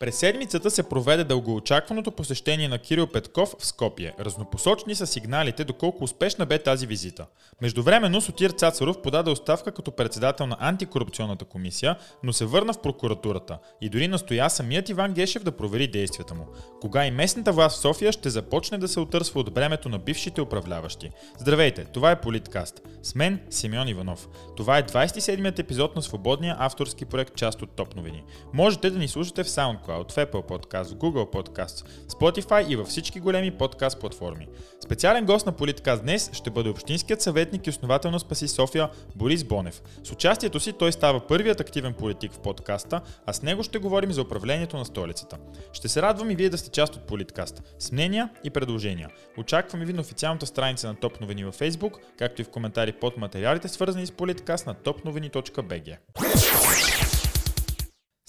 През седмицата се проведе дългоочакваното посещение на Кирил Петков в Скопие. Разнопосочни са сигналите доколко успешна бе тази визита. Междувременно Сотир Цацаров подаде оставка като председател на антикорупционната комисия, но се върна в прокуратурата и дори настоя самият Иван Гешев да провери действията му. Кога и местната власт в София ще започне да се отърсва от бремето на бившите управляващи. Здравейте, това е Политкаст. С мен Симеон Иванов. Това е 27-ят епизод на свободния авторски проект част от Топ новини. Можете да ни слушате в SoundCloud SoundCloud, в Apple Podcast, Google Podcast, Spotify и във всички големи подкаст платформи. Специален гост на Политкаст днес ще бъде общинският съветник и основател на Спаси София Борис Бонев. С участието си той става първият активен политик в подкаста, а с него ще говорим за управлението на столицата. Ще се радвам и вие да сте част от Политкаст. С мнения и предложения. Очакваме ви на официалната страница на Топ новини във Facebook, както и в коментари под материалите свързани с Политкаст на topnovini.bg.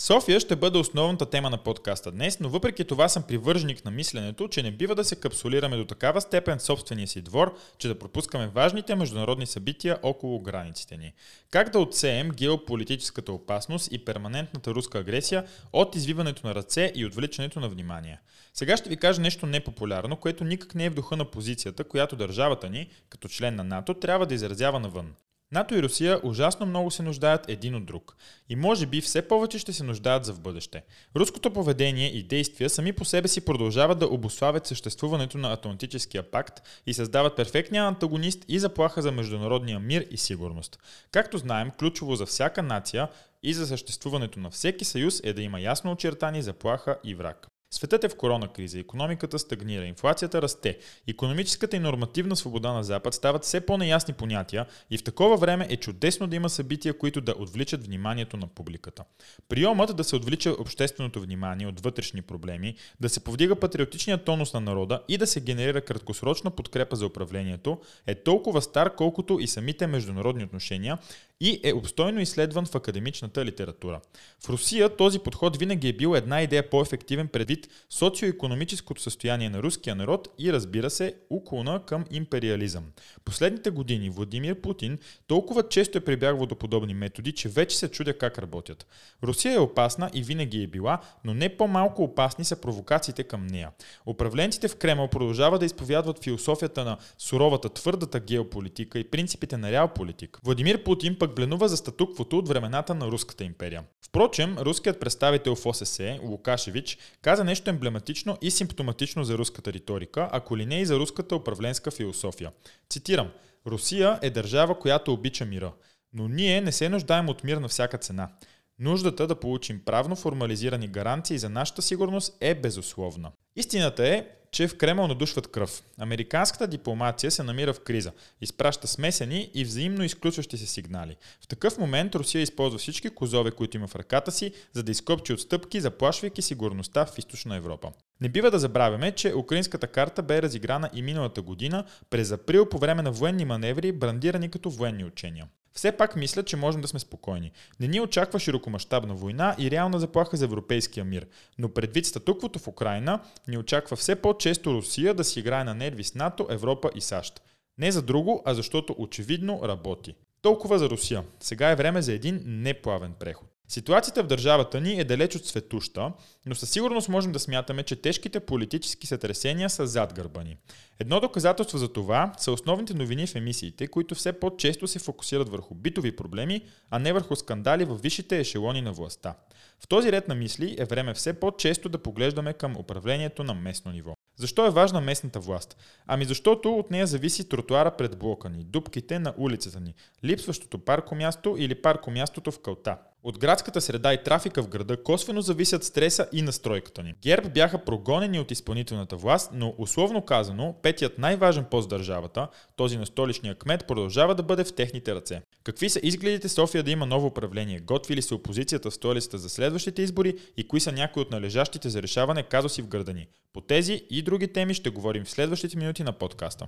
София ще бъде основната тема на подкаста днес, но въпреки това съм привърженик на мисленето, че не бива да се капсулираме до такава степен в собствения си двор, че да пропускаме важните международни събития около границите ни. Как да отсеем геополитическата опасност и перманентната руска агресия от извиването на ръце и отвличането на внимание? Сега ще ви кажа нещо непопулярно, което никак не е в духа на позицията, която държавата ни, като член на НАТО, трябва да изразява навън. НАТО и Русия ужасно много се нуждаят един от друг. И може би все повече ще се нуждаят за в бъдеще. Руското поведение и действия сами по себе си продължават да обославят съществуването на Атлантическия пакт и създават перфектния антагонист и заплаха за международния мир и сигурност. Както знаем, ключово за всяка нация и за съществуването на всеки съюз е да има ясно очертани заплаха и враг. Светът е в корона криза, економиката стагнира, инфлацията расте, економическата и нормативна свобода на Запад стават все по-неясни понятия и в такова време е чудесно да има събития, които да отвличат вниманието на публиката. Приемът да се отвлича общественото внимание от вътрешни проблеми, да се повдига патриотичният тонус на народа и да се генерира краткосрочна подкрепа за управлението е толкова стар, колкото и самите международни отношения и е обстойно изследван в академичната литература. В Русия този подход винаги е бил една идея по-ефективен предвид социо-економическото състояние на руския народ и разбира се уклона към империализъм. Последните години Владимир Путин толкова често е прибягвал до подобни методи, че вече се чудя как работят. Русия е опасна и винаги е била, но не по-малко опасни са провокациите към нея. Управленците в Кремъл продължават да изповядват философията на суровата, твърдата геополитика и принципите на реал политик. Владимир Путин пък бленува за статуквото от времената на Руската империя. Впрочем, руският представител в ОССЕ, Лукашевич, каза нещо емблематично и симптоматично за руската риторика, ако ли не и за руската управленска философия. Цитирам, Русия е държава, която обича мира, но ние не се нуждаем от мир на всяка цена. Нуждата да получим правно формализирани гаранции за нашата сигурност е безусловна. Истината е, че в Кремъл надушват кръв. Американската дипломация се намира в криза, изпраща смесени и взаимно изключващи се сигнали. В такъв момент Русия използва всички козове, които има в ръката си, за да изкопчи отстъпки, заплашвайки сигурността в източна Европа. Не бива да забравяме, че украинската карта бе разиграна и миналата година през април по време на военни маневри, брандирани като военни учения. Все пак мисля, че можем да сме спокойни. Не ни очаква широкомащабна война и реална заплаха за европейския мир, но предвид статуквото в Украина, ни очаква все по-често Русия да си играе на нерви с НАТО, Европа и САЩ. Не за друго, а защото очевидно работи. Толкова за Русия. Сега е време за един неплавен преход. Ситуацията в държавата ни е далеч от светуща, но със сигурност можем да смятаме, че тежките политически сътресения са зад гърба ни. Едно доказателство за това са основните новини в емисиите, които все по-често се фокусират върху битови проблеми, а не върху скандали в висшите ешелони на властта. В този ред на мисли е време все по-често да поглеждаме към управлението на местно ниво. Защо е важна местната власт? Ами защото от нея зависи тротуара пред блока ни, дупките на улицата ни, липсващото паркомясто или паркомястото в кълта. От градската среда и трафика в града косвено зависят стреса и настройката ни. ГЕРБ бяха прогонени от изпълнителната власт, но условно казано, петият най-важен пост в държавата, този на столичния кмет, продължава да бъде в техните ръце. Какви са изгледите София да има ново управление? Готви ли се опозицията в столицата за следващите избори и кои са някои от належащите за решаване казуси в града ни? По тези и други теми ще говорим в следващите минути на подкаста.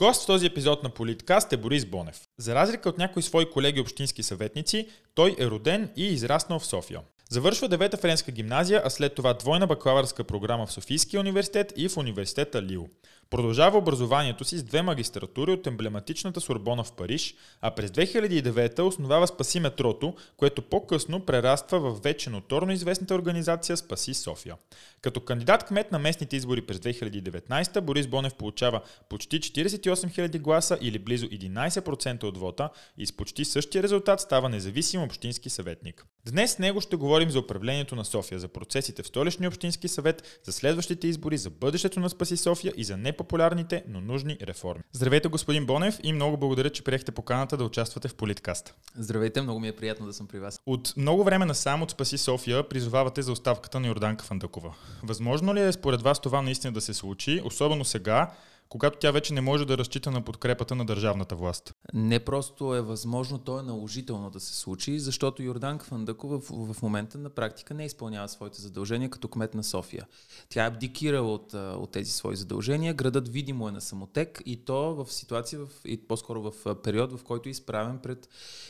Гост в този епизод на Политкаст е Борис Бонев. За разлика от някои свои колеги общински съветници, той е роден и израснал в София. Завършва девета френска гимназия, а след това двойна бакалавърска програма в Софийския университет и в университета Лил. Продължава образованието си с две магистратури от емблематичната Сорбона в Париж, а през 2009 основава Спаси метрото, което по-късно прераства в вече ноторно известната организация Спаси София. Като кандидат кмет на местните избори през 2019, Борис Бонев получава почти 48 000 гласа или близо 11% от вота и с почти същия резултат става независим общински съветник. Днес с него ще говорим за управлението на София, за процесите в столичния общински съвет, за следващите избори, за бъдещето на Спаси София и за непопулярните, но нужни реформи. Здравейте, господин Бонев, и много благодаря, че приехте поканата да участвате в Политкаст. Здравейте, много ми е приятно да съм при вас. От много време насам от Спаси София призовавате за оставката на Йорданка Фандъкова. Възможно ли е според вас това наистина да се случи, особено сега, когато тя вече не може да разчита на подкрепата на държавната власт? Не просто е възможно, то е наложително да се случи, защото Йордан Фандъкова в, в момента на практика не изпълнява своите задължения като кмет на София. Тя е абдикирала от, от тези свои задължения, градът видимо е на самотек и то в ситуация, в, и по-скоро в период, в който е изправен пред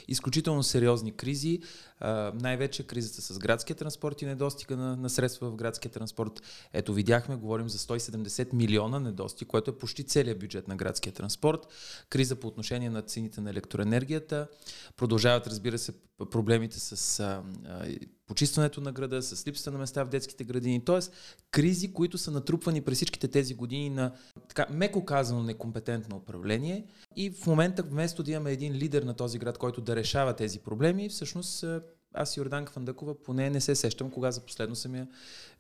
изключително сериозни кризи, най-вече кризата с градския транспорт и недостига на, на средства в градския транспорт. Ето видяхме, говорим за 170 милиона недостиг, което е почти целият бюджет на градския транспорт. Криза по отношение на цените на електроенергията. Продължават, разбира се, проблемите с а, а, почистването на града, с липсата на места в детските градини. Тоест, кризи, които са натрупвани през всичките тези години на, така, меко казано, некомпетентно управление. И в момента, вместо да имаме един лидер на този град, който да решава тези проблеми, всъщност аз Йорданка Фандъкова поне не се сещам, кога за последно съм я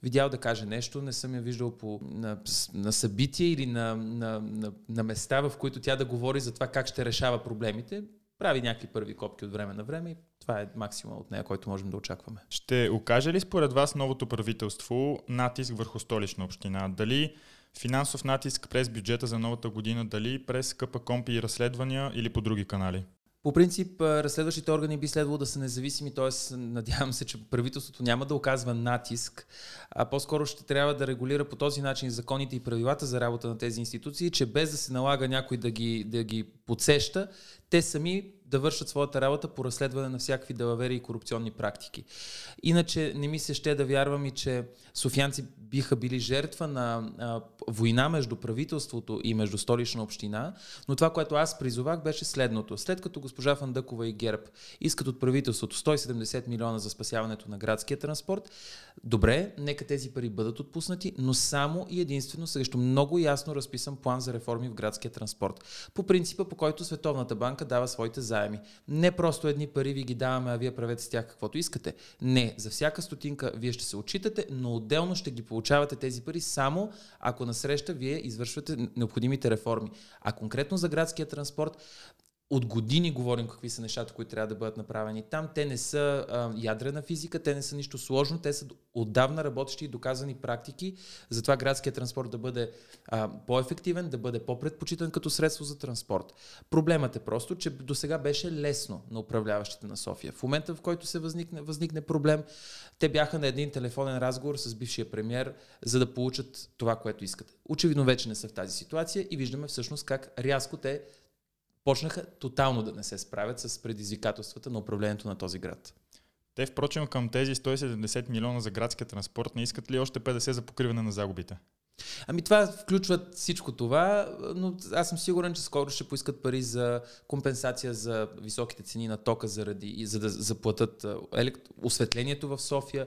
видял да каже нещо, не съм я виждал по, на, на събития или на, на, на, на места, в които тя да говори за това как ще решава проблемите. Прави някакви първи копки от време на време и това е максимум от нея, който можем да очакваме. Ще окаже ли според вас новото правителство натиск върху столична община? Дали финансов натиск през бюджета за новата година, дали през КПКОМПИ и разследвания или по други канали? По принцип, разследващите органи би следвало да са независими, т.е. надявам се, че правителството няма да оказва натиск, а по-скоро ще трябва да регулира по този начин законите и правилата за работа на тези институции, че без да се налага някой да ги, да ги подсеща, те сами да вършат своята работа по разследване на всякакви делавери и корупционни практики. Иначе не ми се ще да вярвам и, че софианци биха били жертва на а, война между правителството и между столична община, но това, което аз призовах, беше следното. След като госпожа Фандъкова и ГЕРБ искат от правителството 170 милиона за спасяването на градския транспорт, добре, нека тези пари бъдат отпуснати, но само и единствено срещу много ясно разписан план за реформи в градския транспорт. По принципа, по който Световната банка дава своите заеми. Не просто едни пари ви ги даваме, а вие правете с тях каквото искате. Не, за всяка стотинка вие ще се отчитате, но отделно ще ги получавате тези пари само ако насреща вие извършвате необходимите реформи. А конкретно за градския транспорт, от години говорим какви са нещата, които трябва да бъдат направени там. Те не са а, ядрена физика, те не са нищо сложно, те са отдавна работещи и доказани практики. Затова градският транспорт да бъде а, по-ефективен, да бъде по-предпочитан като средство за транспорт. Проблемът е просто, че до сега беше лесно на управляващите на София. В момента, в който се възникне, възникне проблем, те бяха на един телефонен разговор с бившия премьер, за да получат това, което искат. Очевидно вече не са в тази ситуация и виждаме всъщност как рязко те почнаха тотално да не се справят с предизвикателствата на управлението на този град. Те, впрочем, към тези 170 милиона за градския транспорт не искат ли още 50 за покриване на загубите? Ами това включва всичко това, но аз съм сигурен, че скоро ще поискат пари за компенсация за високите цени на тока, заради, за да заплатат осветлението в София.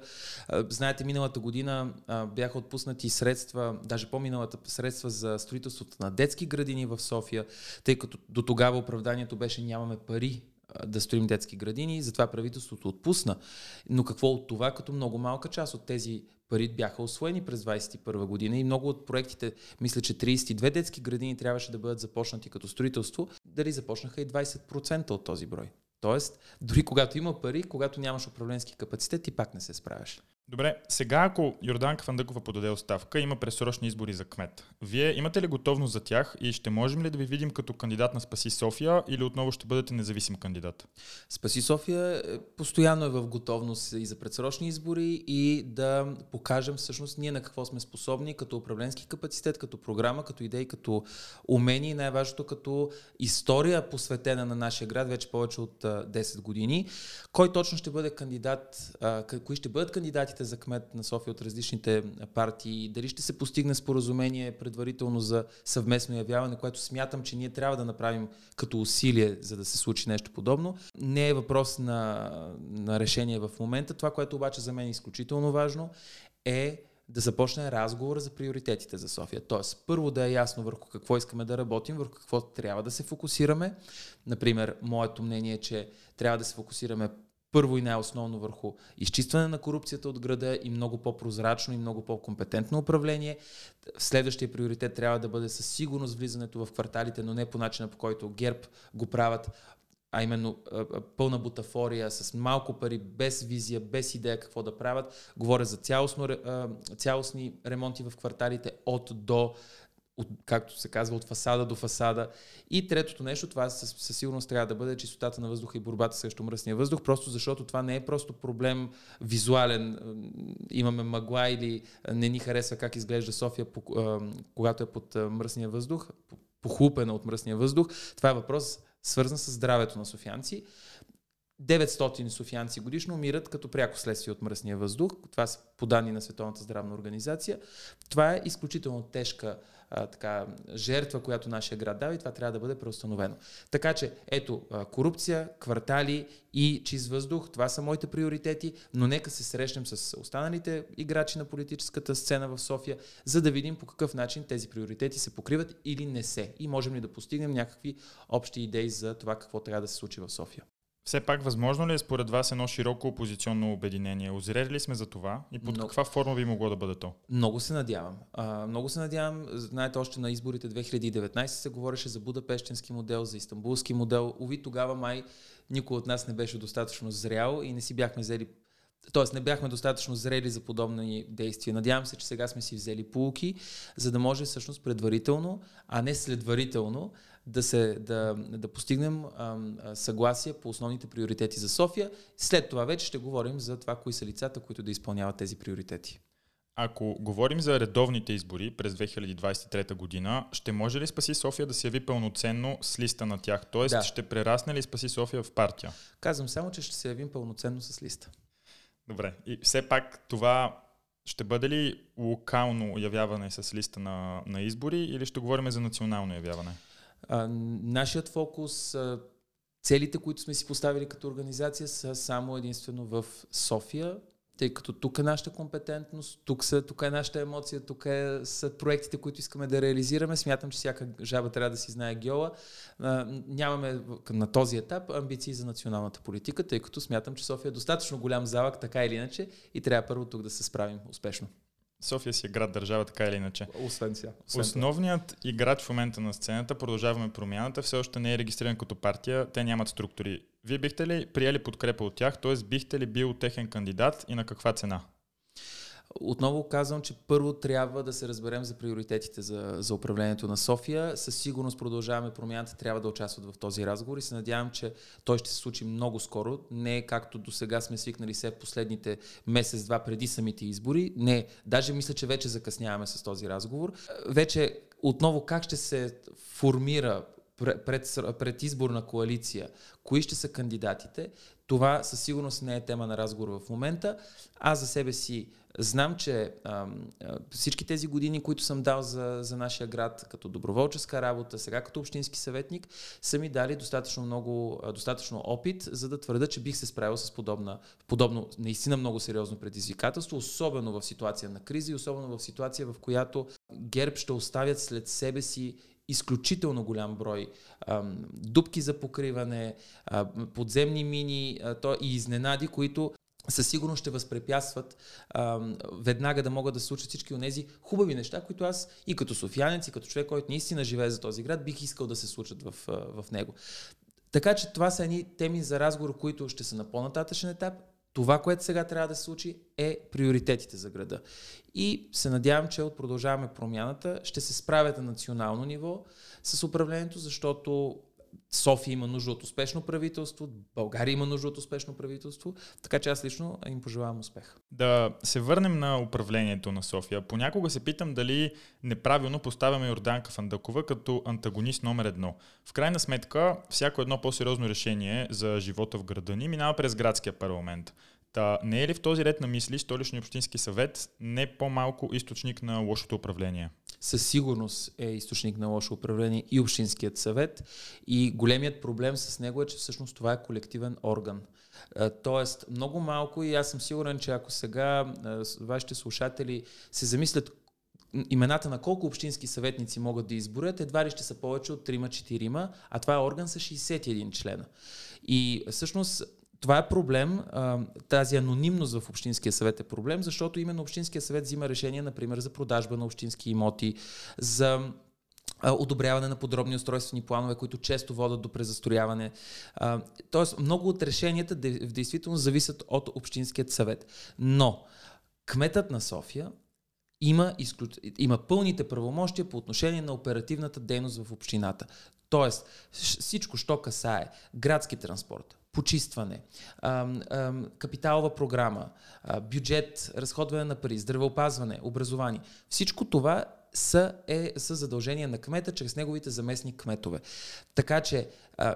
Знаете, миналата година бяха отпуснати средства, даже по-миналата средства за строителството на детски градини в София, тъй като до тогава оправданието беше нямаме пари да строим детски градини, затова правителството отпусна. Но какво от това, като много малка част от тези пари бяха освоени през 2021 година и много от проектите, мисля, че 32 детски градини трябваше да бъдат започнати като строителство, дали започнаха и 20% от този брой. Тоест, дори когато има пари, когато нямаш управленски капацитет, ти пак не се справяш. Добре, сега ако Йорданка Фандъкова подаде оставка, има пресрочни избори за кмет. Вие имате ли готовност за тях и ще можем ли да ви видим като кандидат на Спаси София или отново ще бъдете независим кандидат? Спаси София е, постоянно е в готовност и за предсрочни избори и да покажем всъщност ние на какво сме способни като управленски капацитет, като програма, като идеи, като умения и най-важното като история посветена на нашия град вече повече от 10 години. Кой точно ще бъде кандидат, кои ще бъдат кандидати кандидатите за кмет на София от различните партии, дали ще се постигне споразумение предварително за съвместно явяване, което смятам, че ние трябва да направим като усилие, за да се случи нещо подобно. Не е въпрос на, на решение в момента. Това, което обаче за мен е изключително важно, е да започне разговор за приоритетите за София. Тоест, първо да е ясно върху какво искаме да работим, върху какво трябва да се фокусираме. Например, моето мнение е, че трябва да се фокусираме първо и най-основно върху изчистване на корупцията от града и много по-прозрачно и много по-компетентно управление. Следващия приоритет трябва да бъде със сигурност влизането в кварталите, но не по начина по който ГЕРБ го правят, а именно пълна бутафория, с малко пари, без визия, без идея какво да правят. Говоря за цялостно, цялостни ремонти в кварталите от до от, както се казва, от фасада до фасада. И третото нещо, това със, със сигурност трябва да бъде чистотата на въздуха и борбата срещу мръсния въздух, просто защото това не е просто проблем визуален. Имаме мъгла или не ни харесва как изглежда София, когато е под мръсния въздух, похлупена от мръсния въздух. Това е въпрос свързан с здравето на софианци. 900 софианци годишно умират като пряко следствие от мръсния въздух. Това са по данни на Световната здравна организация. Това е изключително тежка а, така, жертва, която нашия град дава и това трябва да бъде преустановено. Така че, ето, а, корупция, квартали и чист въздух, това са моите приоритети, но нека се срещнем с останалите играчи на политическата сцена в София, за да видим по какъв начин тези приоритети се покриват или не се и можем ли да постигнем някакви общи идеи за това какво трябва да се случи в София. Все пак, възможно ли е според вас едно широко опозиционно обединение? Озрели ли сме за това и под много, каква форма би могло да бъде то? Много се надявам. А, много се надявам. Знаете, още на изборите 2019 се говореше за Будапештински модел, за Истанбулски модел. Ови тогава май никой от нас не беше достатъчно зрял и не си бяхме взели Тоест не бяхме достатъчно зрели за подобни действия. Надявам се, че сега сме си взели полуки, за да може всъщност предварително, а не следварително да, се, да, да постигнем а, съгласие по основните приоритети за София. След това вече ще говорим за това, кои са лицата, които да изпълняват тези приоритети. Ако говорим за редовните избори през 2023 година, ще може ли Спаси София да се яви пълноценно с листа на тях? Тоест, да. ще прерасне ли Спаси София в партия? Казвам само, че ще се явим пълноценно с листа. Добре. И все пак това ще бъде ли локално явяване с листа на, на избори или ще говорим за национално явяване? Нашият фокус, целите, които сме си поставили като организация, са само единствено в София, тъй като тук е нашата компетентност, тук, са, тук е нашата емоция, тук е, са проектите, които искаме да реализираме. Смятам, че всяка жаба трябва да си знае геола. Нямаме на този етап амбиции за националната политика, тъй като смятам, че София е достатъчно голям залък, така или иначе, и трябва първо тук да се справим успешно. София си е град държава, така или иначе. Освен сега. Основният това. играч в момента на сцената, продължаваме промяната, все още не е регистриран като партия, те нямат структури. Вие бихте ли приели подкрепа от тях, т.е. бихте ли бил техен кандидат и на каква цена? Отново казвам, че първо трябва да се разберем за приоритетите за, за управлението на София. Със сигурност продължаваме промяната, трябва да участват в този разговор и се надявам, че той ще се случи много скоро. Не както до сега сме свикнали се в последните месец-два преди самите избори. Не, даже мисля, че вече закъсняваме с този разговор. Вече отново как ще се формира пред, пред изборна коалиция, кои ще са кандидатите, това със сигурност не е тема на разговор в момента. Аз за себе си знам, че а, всички тези години, които съм дал за, за нашия град, като доброволческа работа, сега като общински съветник, са ми дали достатъчно много, достатъчно опит, за да твърда, че бих се справил с подобна, подобно наистина много сериозно предизвикателство, особено в ситуация на криза и особено в ситуация, в която ГЕРБ ще оставят след себе си изключително голям брой а, дупки за покриване, а, подземни мини а, то и изненади, които със сигурност ще възпрепятстват а, веднага да могат да се случат всички от тези хубави неща, които аз и като софиянец, и като човек, който наистина живее за този град, бих искал да се случат в, в него. Така че това са едни теми за разговор, които ще са на по-нататъчен етап. Това, което сега трябва да се случи, е приоритетите за града. И се надявам, че от продължаваме промяната ще се справят на национално ниво с управлението, защото София има нужда от успешно правителство, България има нужда от успешно правителство, така че аз лично им пожелавам успех. Да се върнем на управлението на София. Понякога се питам дали неправилно поставяме Йорданка Фандакова като антагонист номер едно. В крайна сметка, всяко едно по-сериозно решение за живота в града ни минава през градския парламент. Та, не е ли в този ред на мисли столичния общински съвет не по-малко източник на лошото управление? Със сигурност е източник на лошо управление и Общинският съвет. И големият проблем с него е, че всъщност това е колективен орган. Тоест, много малко и аз съм сигурен, че ако сега вашите слушатели се замислят имената на колко общински съветници могат да изборят, едва ли ще са повече от 3-4, а това е орган с 61 члена. И всъщност това е проблем, тази анонимност в Общинския съвет е проблем, защото именно Общинския съвет взима решение, например, за продажба на общински имоти, за одобряване на подробни устройствени планове, които често водят до презастрояване. Тоест, много от решенията в действителност зависят от Общинският съвет. Но кметът на София има, изключ... има пълните правомощия по отношение на оперативната дейност в общината. Тоест, всичко, що касае градски транспорт, почистване, капиталова програма, бюджет, разходване на пари, здравеопазване, образование. Всичко това са, е, са задължения на кмета чрез неговите заместни кметове. Така че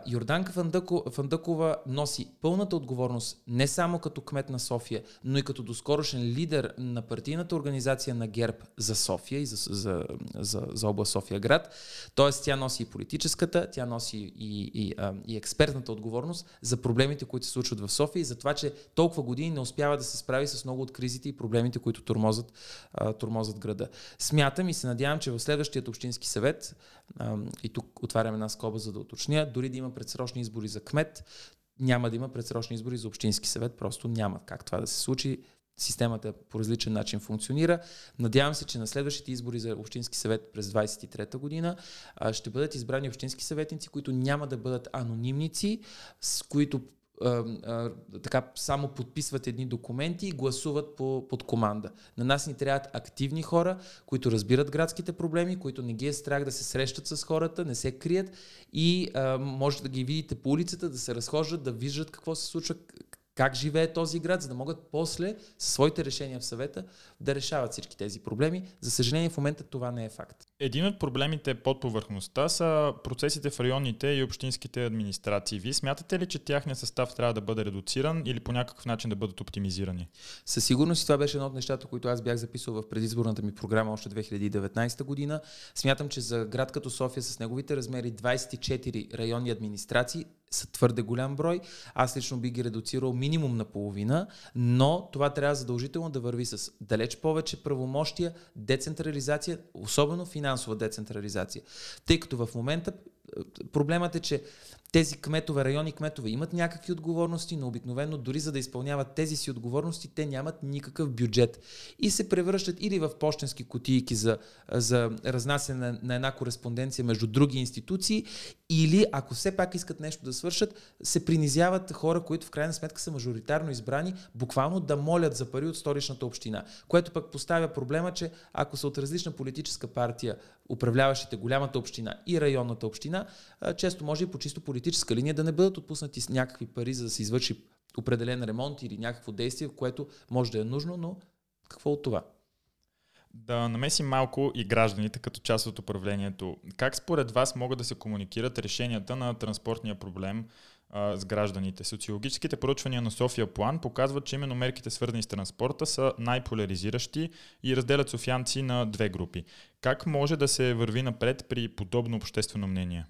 Йорданка Фандъкова, Фандъкова носи пълната отговорност не само като кмет на София, но и като доскорошен лидер на партийната организация на ГЕРБ за София и за, за, за, за област София град. Тоест тя носи и политическата, тя носи и, и, и експертната отговорност за проблемите, които се случват в София и за това, че толкова години не успява да се справи с много от кризите и проблемите, които тормозат, а, града. Смятам и се надявам, че в следващият общински съвет, и тук отварям една скоба за да уточня, дори да има предсрочни избори за кмет, няма да има предсрочни избори за общински съвет, просто няма как това да се случи. Системата по различен начин функционира. Надявам се, че на следващите избори за Общински съвет през 23-та година ще бъдат избрани общински съветници, които няма да бъдат анонимници, с които така само подписват едни документи и гласуват по, под команда. На нас ни трябват активни хора, които разбират градските проблеми, които не ги е страх да се срещат с хората, не се крият и а, може да ги видите по улицата, да се разхождат, да виждат какво се случва, как живее този град, за да могат после със своите решения в съвета да решават всички тези проблеми. За съжаление в момента това не е факт. Един от проблемите под повърхността са процесите в районните и общинските администрации. Вие смятате ли, че тяхният състав трябва да бъде редуциран или по някакъв начин да бъдат оптимизирани? Със сигурност това беше едно от нещата, които аз бях записал в предизборната ми програма още 2019 година. Смятам, че за град като София с неговите размери 24 районни администрации са твърде голям брой. Аз лично би ги редуцирал минимум на половина, но това трябва задължително да върви с далеч повече правомощия, децентрализация, особено финансова децентрализация. Тъй като в момента проблемът е, че тези кметове, райони кметове имат някакви отговорности, но обикновено дори за да изпълняват тези си отговорности, те нямат никакъв бюджет. И се превръщат или в почтенски кутийки за, за разнасяне на, на една кореспонденция между други институции, или ако все пак искат нещо да свършат, се принизяват хора, които в крайна сметка са мажоритарно избрани, буквално да молят за пари от столичната община, което пък поставя проблема, че ако са от различна политическа партия, управляващите голямата община и районната община, често може и по чисто политическа линия да не бъдат отпуснати с някакви пари, за да се извърши определен ремонт или някакво действие, което може да е нужно, но какво от това? Да намесим малко и гражданите като част от управлението. Как според вас могат да се комуникират решенията на транспортния проблем с гражданите? Социологическите проучвания на София План показват, че именно мерките свързани с транспорта са най-поляризиращи и разделят софианци на две групи. Как може да се върви напред при подобно обществено мнение?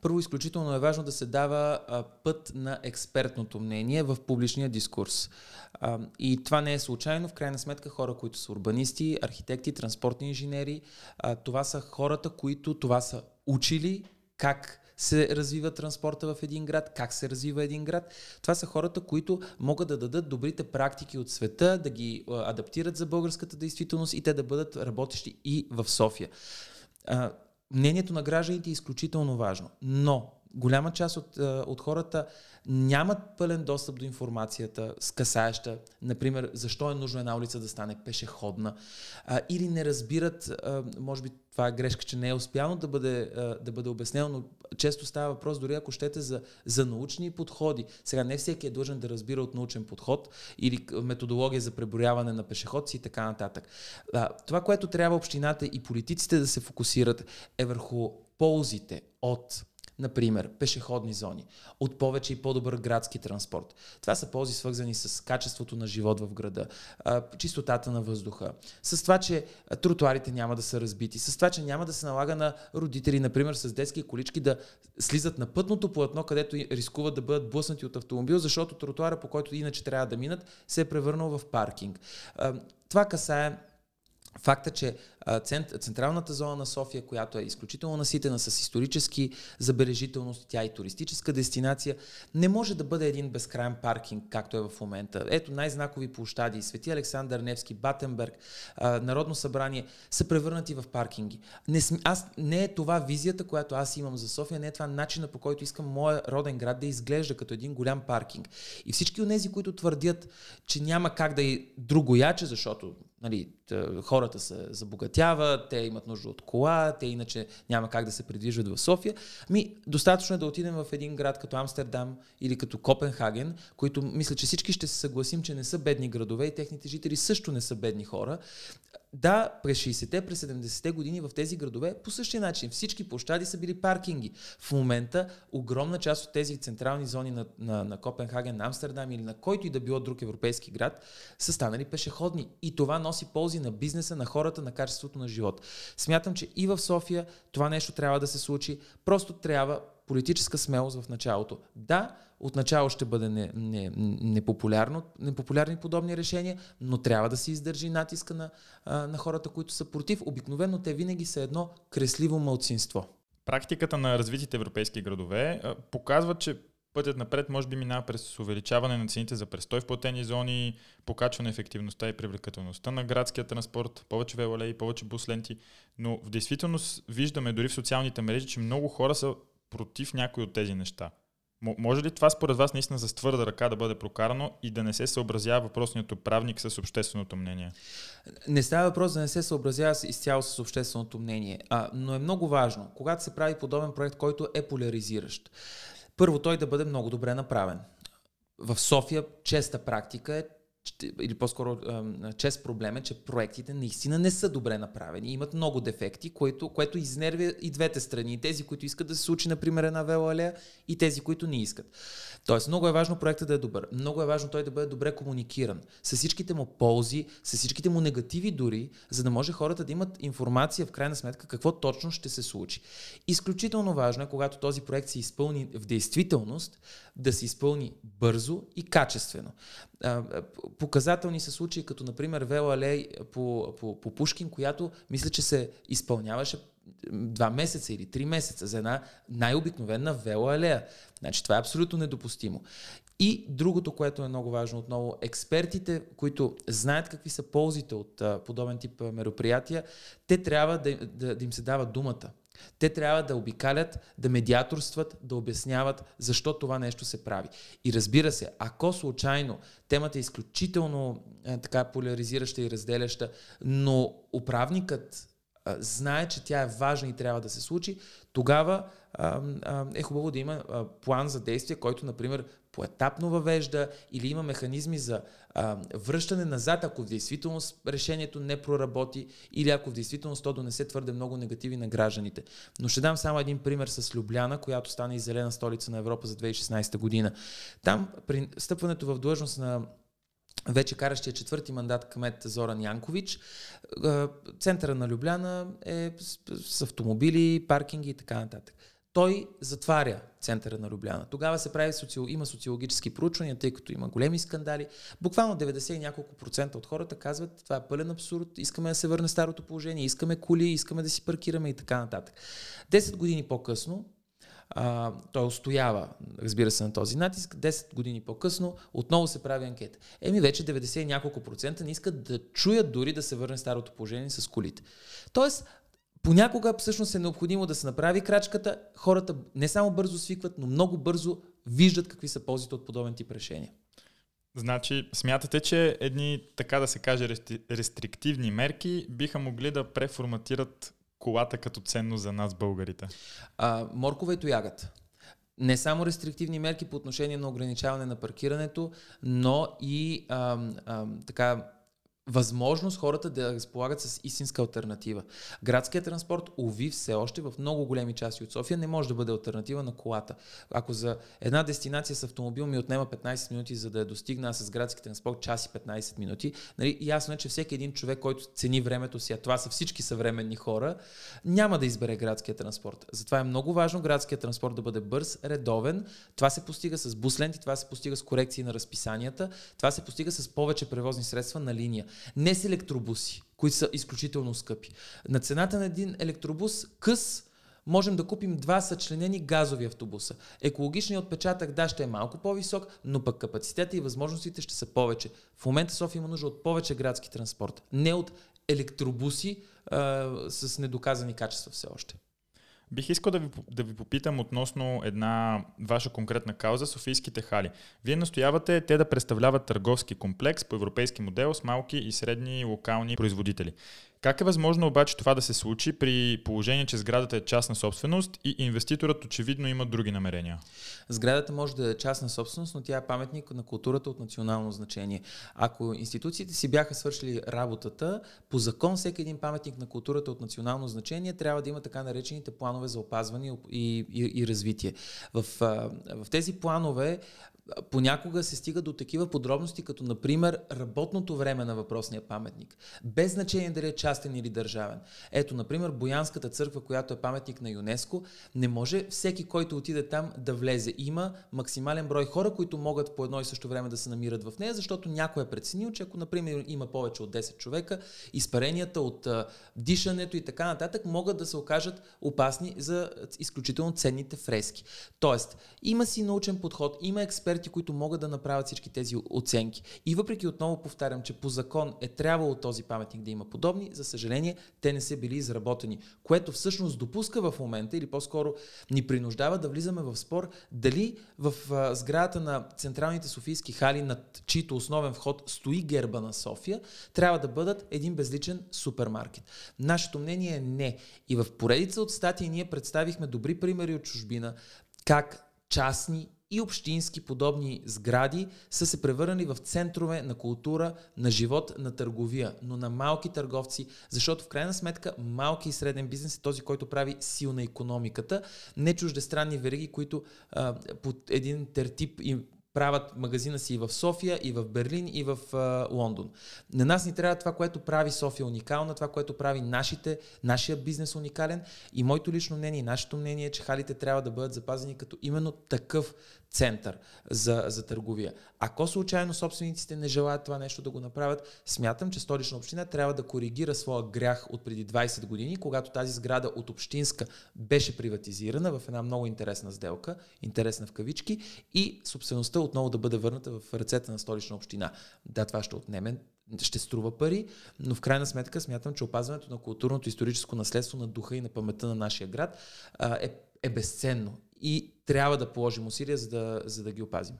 Първо, изключително е важно да се дава път на експертното мнение в публичния дискурс. И това не е случайно. В крайна сметка хора, които са урбанисти, архитекти, транспортни инженери, това са хората, които това са учили как се развива транспорта в един град, как се развива един град. Това са хората, които могат да дадат добрите практики от света, да ги адаптират за българската действителност и те да бъдат работещи и в София мнението на гражданите е изключително важно. Но голяма част от, от хората нямат пълен достъп до информацията, скъсаеща, например, защо е нужно една улица да стане пешеходна, а, или не разбират, а, може би това е грешка, че не е успяно да бъде, а, да бъде обяснено, но често става въпрос, дори ако щете, за, за научни подходи. Сега не всеки е длъжен да разбира от научен подход или методология за преброяване на пешеходци и така нататък. А, това, което трябва общината и политиците да се фокусират е върху ползите от Например, пешеходни зони, от повече и по-добър градски транспорт. Това са ползи свързани с качеството на живот в града, чистотата на въздуха, с това, че тротуарите няма да са разбити, с това, че няма да се налага на родители, например, с детски колички да слизат на пътното платно, където рискуват да бъдат блъснати от автомобил, защото тротуара, по който иначе трябва да минат, се е превърнал в паркинг. Това касае Факта, че централната зона на София, която е изключително наситена с исторически забележителност, тя е туристическа дестинация, не може да бъде един безкрайен паркинг, както е в момента. Ето най-знакови площади, Свети Александър Невски, Батенберг, Народно събрание са превърнати в паркинги. Не, аз, не е това визията, която аз имам за София, не е това начина по който искам моя роден град да изглежда като един голям паркинг. И всички от тези, които твърдят, че няма как да е другояче, защото нали, хората се забогатяват, те имат нужда от кола, те иначе няма как да се придвижват в София. Ми, достатъчно е да отидем в един град като Амстердам или като Копенхаген, които мисля, че всички ще се съгласим, че не са бедни градове и техните жители също не са бедни хора. Да, през 60-те, през 70-те години в тези градове по същия начин всички площади са били паркинги. В момента огромна част от тези централни зони на, на, на Копенхаген, на Амстердам или на който и да било друг европейски град са станали пешеходни. И това носи ползи на бизнеса, на хората, на качеството на живот. Смятам, че и в София това нещо трябва да се случи. Просто трябва политическа смелост в началото. Да, отначало ще бъде не, не, непопулярно, непопулярни подобни решения, но трябва да се издържи натиска на, на хората, които са против. Обикновено те винаги са едно кресливо мълцинство. Практиката на развитите европейски градове показва, че пътят напред може би минава през увеличаване на цените за престой в платени зони, покачване ефективността и привлекателността на градския транспорт, повече велолеи, повече бус ленти, но в действителност виждаме дори в социалните мрежи, че много хора са против някои от тези неща. Може ли това според вас наистина за твърда ръка да бъде прокарано и да не се съобразява въпросният правник с общественото мнение? Не става въпрос да не се съобразява изцяло с общественото мнение, а, но е много важно, когато се прави подобен проект, който е поляризиращ. Първо, той да бъде много добре направен. В София честа практика е или по-скоро чест проблем е, че проектите наистина не са добре направени. Имат много дефекти, което, което изнервя и двете страни. Тези, които искат да се случи, например, една велоалея, и тези, които не искат. Тоест, много е важно проектът да е добър. Много е важно той да бъде добре комуникиран. С всичките му ползи, с всичките му негативи дори, за да може хората да имат информация в крайна сметка какво точно ще се случи. Изключително важно е, когато този проект се изпълни в действителност, да се изпълни бързо и качествено. Показателни са случаи, като например Вела Алей по, по, по Пушкин, която мисля, че се изпълняваше два месеца или три месеца за една най-обикновена вела алея. Значи това е абсолютно недопустимо. И другото, което е много важно отново, експертите, които знаят какви са ползите от а, подобен тип мероприятия, те трябва да, да, да им се дава думата. Те трябва да обикалят, да медиаторстват, да обясняват защо това нещо се прави. И разбира се, ако случайно темата е изключително е, така поляризираща и разделяща, но управникът знае, че тя е важна и трябва да се случи, тогава е хубаво да има план за действие, който, например, поетапно въвежда или има механизми за връщане назад, ако в действителност решението не проработи или ако в действителност то донесе твърде много негативи на гражданите. Но ще дам само един пример с Любляна, която стана и зелена столица на Европа за 2016 година. Там при стъпването в длъжност на вече каращия четвърти мандат кмет Зоран Янкович. Центъра на Любляна е с автомобили, паркинги и така нататък. Той затваря центъра на Любляна. Тогава се прави социал... има социологически проучвания, тъй като има големи скандали. Буквално 90 и няколко процента от хората казват, това е пълен абсурд, искаме да се върне старото положение, искаме коли, искаме да си паркираме и така нататък. Десет години по-късно а, той устоява, разбира се, на този натиск. 10 години по-късно отново се прави анкета. Еми вече 90 и няколко процента не искат да чуят дори да се върне старото положение с колите. Тоест, понякога всъщност е необходимо да се направи крачката. Хората не само бързо свикват, но много бързо виждат какви са ползите от подобен тип решения. Значи, смятате, че едни, така да се каже, рестриктивни мерки биха могли да преформатират колата като ценно за нас, българите? А, моркова и. Не само рестриктивни мерки по отношение на ограничаване на паркирането, но и а, а, така възможност хората да разполагат с истинска альтернатива. Градският транспорт, уви, все още в много големи части от София не може да бъде альтернатива на колата. Ако за една дестинация с автомобил ми отнема 15 минути, за да я достигна, а с градски транспорт час и 15 минути, нали, ясно е, че всеки един човек, който цени времето си, а това са всички съвременни хора, няма да избере градския транспорт. Затова е много важно градският транспорт да бъде бърз, редовен. Това се постига с бус ленти, това се постига с корекции на разписанията, това се постига с повече превозни средства на линия. Не с електробуси, които са изключително скъпи. На цената на един електробус къс можем да купим два съчленени газови автобуса. Екологичният отпечатък, да, ще е малко по-висок, но пък капацитета и възможностите ще са повече. В момента София има нужда от повече градски транспорт, не от електробуси а, с недоказани качества все още. Бих искал да ви, да ви попитам относно една ваша конкретна кауза Софийските хали. Вие настоявате те да представляват търговски комплекс по европейски модел с малки и средни локални производители. Как е възможно обаче това да се случи при положение, че сградата е частна собственост и инвеститорът очевидно има други намерения? Сградата може да е частна собственост, но тя е паметник на културата от национално значение. Ако институциите си бяха свършили работата, по закон всеки един паметник на културата от национално значение трябва да има така наречените планове за опазване и, и, и развитие. В, в тези планове понякога се стига до такива подробности, като например работното време на въпросния паметник. Без значение дали е частен или държавен. Ето, например, Боянската църква, която е паметник на ЮНЕСКО, не може всеки, който отиде там, да влезе. Има максимален брой хора, които могат по едно и също време да се намират в нея, защото някой е преценил, че ако, например, има повече от 10 човека, изпаренията от а, дишането и така нататък могат да се окажат опасни за изключително ценните фрески. Тоест, има си научен подход, има експерт, експерти, които могат да направят всички тези оценки. И въпреки отново повтарям, че по закон е трябвало този паметник да има подобни, за съжаление, те не са били изработени, което всъщност допуска в момента или по-скоро ни принуждава да влизаме в спор дали в сградата на централните софийски хали, над чието основен вход стои герба на София, трябва да бъдат един безличен супермаркет. Нашето мнение е не. И в поредица от статии ние представихме добри примери от чужбина, как частни и общински подобни сгради са се превърнали в центрове на култура, на живот, на търговия, но на малки търговци, защото в крайна сметка малки и среден бизнес е този, който прави силна економиката, не чуждестранни вериги, които а, под един тертип и правят магазина си и в София, и в Берлин, и в а, Лондон. На нас ни трябва това, което прави София уникална, това, което прави нашите, нашия бизнес уникален. И моето лично мнение, нашето мнение е, че халите трябва да бъдат запазени като именно такъв център за, за търговия. Ако случайно собствениците не желаят това нещо да го направят, смятам, че столична община трябва да коригира своя грях от преди 20 години, когато тази сграда от общинска беше приватизирана в една много интересна сделка, интересна в кавички, и собствеността отново да бъде върната в ръцете на столична община. Да, това ще отнеме ще струва пари, но в крайна сметка смятам, че опазването на културното историческо наследство на духа и на паметта на нашия град е, е безценно и трябва да положим усилия, за да, за да ги опазим.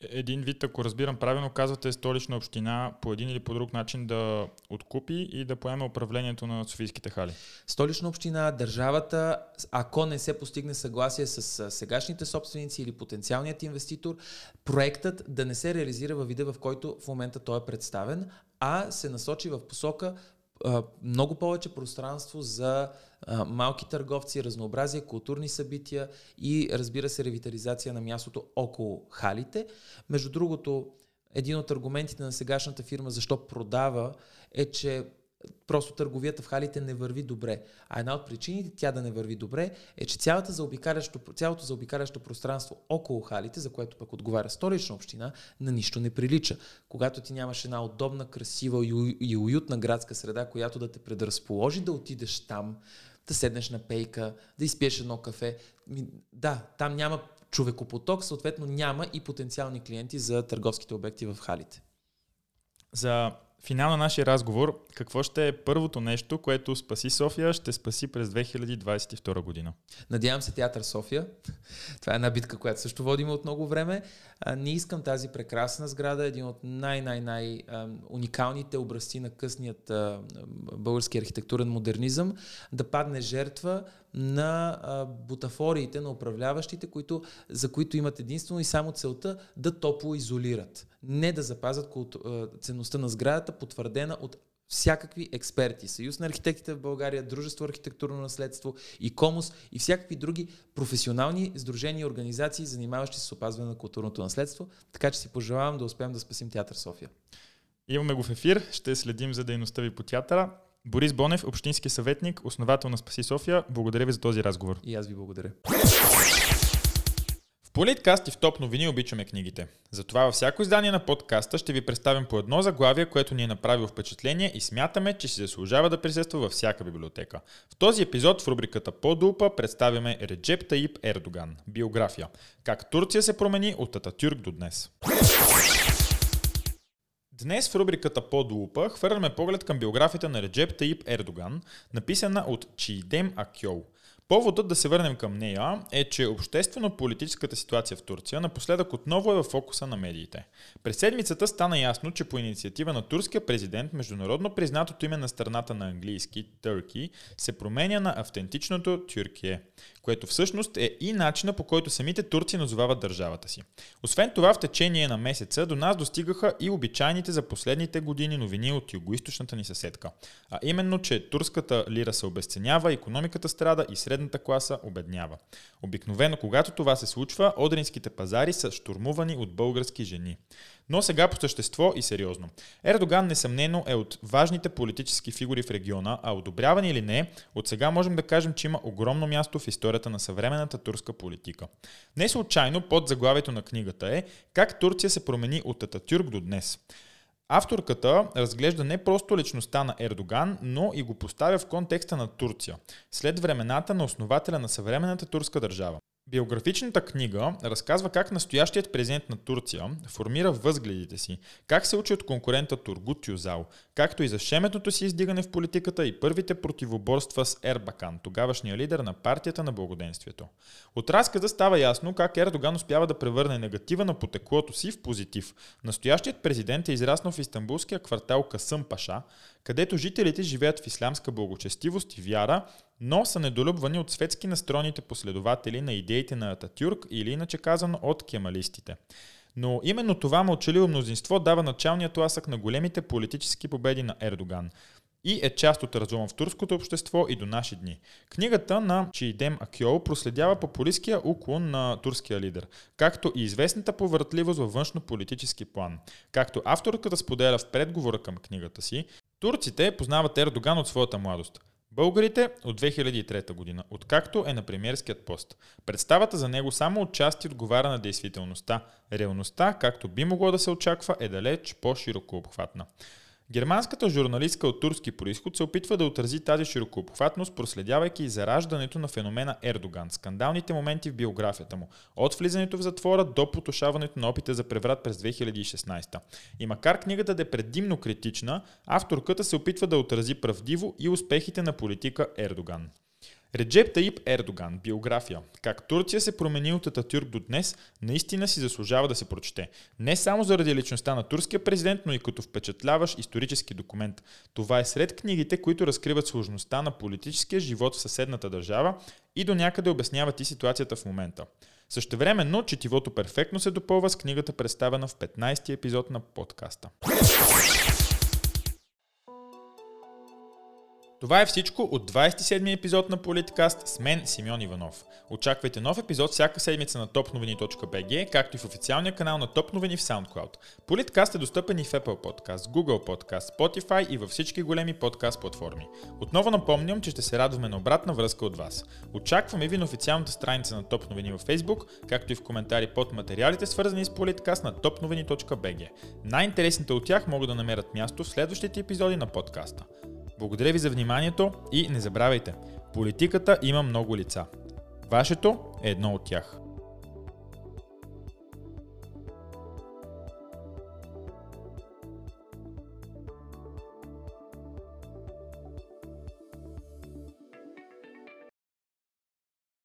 Един вид, ако разбирам правилно, казвате столична община по един или по друг начин да откупи и да поеме управлението на Софийските хали. Столична община, държавата, ако не се постигне съгласие с сегашните собственици или потенциалният инвеститор, проектът да не се реализира във вида, в който в момента той е представен, а се насочи в посока много повече пространство за малки търговци, разнообразие, културни събития и разбира се ревитализация на мястото около халите. Между другото, един от аргументите на сегашната фирма защо продава е, че просто търговията в халите не върви добре. А една от причините тя да не върви добре е, че цялата заобикалящо, цялото заобикалящо пространство около халите, за което пък отговаря столична община, на нищо не прилича. Когато ти нямаш една удобна, красива и уютна градска среда, която да те предразположи да отидеш там, да седнеш на пейка, да изпиеш едно кафе. Да, там няма човекопоток, съответно няма и потенциални клиенти за търговските обекти в халите. За финал на нашия разговор, какво ще е първото нещо, което спаси София, ще спаси през 2022 година? Надявам се Театър София. Това е една битка, която също водим от много време. А, не искам тази прекрасна сграда, един от най-най-най уникалните образци на късният а, български архитектурен модернизъм, да падне жертва на а, бутафориите на управляващите, които, за които имат единствено и само целта да топло изолират. Не да запазят ценността на сградата, потвърдена от всякакви експерти. Съюз на архитектите в България, Дружество архитектурно наследство, ИКОМОС и всякакви други професионални сдружения и организации, занимаващи се с опазване на културното наследство. Така че си пожелавам да успеем да спасим Театър София. Имаме го в ефир, ще следим за дейността ви по театъра. Борис Бонев, общински съветник, основател на Спаси София. Благодаря ви за този разговор. И аз ви благодаря. В Политкаст и в Топ новини обичаме книгите. Затова във всяко издание на подкаста ще ви представим по едно заглавие, което ни е направило впечатление и смятаме, че си заслужава да присъства във всяка библиотека. В този епизод в рубриката По-дупа представяме Реджеп Таип Ердоган. Биография. Как Турция се промени от Ататюрк до днес. Днес в рубриката По-дупа хвърляме поглед към биографията на Реджеп Таип Ердоган, написана от Чийдем Акьол – Поводът да се върнем към нея е, че обществено-политическата ситуация в Турция напоследък отново е в фокуса на медиите. През седмицата стана ясно, че по инициатива на турския президент, международно признатото име на страната на английски, Turkey, се променя на автентичното Тюркие, което всъщност е и начина по който самите турци назовават държавата си. Освен това, в течение на месеца до нас достигаха и обичайните за последните години новини от югоисточната ни съседка. А именно, че турската лира се обесценява, економиката страда и сред средната класа обеднява. Обикновено, когато това се случва, одринските пазари са штурмувани от български жени. Но сега по същество и сериозно. Ердоган несъмнено е от важните политически фигури в региона, а одобряван или не, от сега можем да кажем, че има огромно място в историята на съвременната турска политика. Не случайно под заглавието на книгата е Как Турция се промени от Ататюрк до днес. Авторката разглежда не просто личността на Ердоган, но и го поставя в контекста на Турция, след времената на основателя на съвременната турска държава. Биографичната книга разказва как настоящият президент на Турция формира възгледите си, как се учи от конкурента Тургут Юзал, както и за шеметното си издигане в политиката и първите противоборства с Ербакан, тогавашния лидер на партията на благоденствието. От разказа става ясно как Ердоган успява да превърне негатива на потеклото си в позитив. Настоящият президент е израснал в истанбулския квартал Касъм Паша, където жителите живеят в ислямска благочестивост и вяра, но са недолюбвани от светски настроените последователи на идеите на Ататюрк или иначе казано от кемалистите. Но именно това мълчаливо мнозинство дава началния тласък на големите политически победи на Ердоган и е част от разума в турското общество и до наши дни. Книгата на Чийдем Акьол проследява популистския уклон на турския лидер, както и известната повъртливост във външно-политически план. Както авторката споделя в предговора към книгата си, турците познават Ердоган от своята младост. Българите от 2003 година, откакто е на премиерският пост. Представата за него само отчасти отговаря на действителността. Реалността, както би могло да се очаква, е далеч по-широко обхватна. Германската журналистка от турски происход се опитва да отрази тази широкообхватност, проследявайки зараждането на феномена Ердоган, скандалните моменти в биографията му, от влизането в затвора до потушаването на опита за преврат през 2016. И макар книгата да е предимно критична, авторката се опитва да отрази правдиво и успехите на политика Ердоган. Реджеп Таип Ердоган, биография. Как Турция се промени от Ататюрк до днес, наистина си заслужава да се прочете. Не само заради личността на турския президент, но и като впечатляващ исторически документ. Това е сред книгите, които разкриват сложността на политическия живот в съседната държава и до някъде обясняват и ситуацията в момента. Същевременно, четивото перфектно се допълва с книгата представена в 15 епизод на подкаста. Това е всичко от 27-ми епизод на Политкаст с мен Симеон Иванов. Очаквайте нов епизод всяка седмица на topnovini.bg, както и в официалния канал на Топ новини в SoundCloud. Политкаст е достъпен и в Apple Podcast, Google Podcast, Spotify и във всички големи подкаст платформи. Отново напомням, че ще се радваме на обратна връзка от вас. Очакваме ви на официалната страница на Топ новини във Facebook, както и в коментари под материалите свързани с Политкаст на topnovini.bg. Най-интересните от тях могат да намерят място в следващите епизоди на подкаста. Благодаря ви за вниманието и не забравяйте, политиката има много лица. Вашето е едно от тях.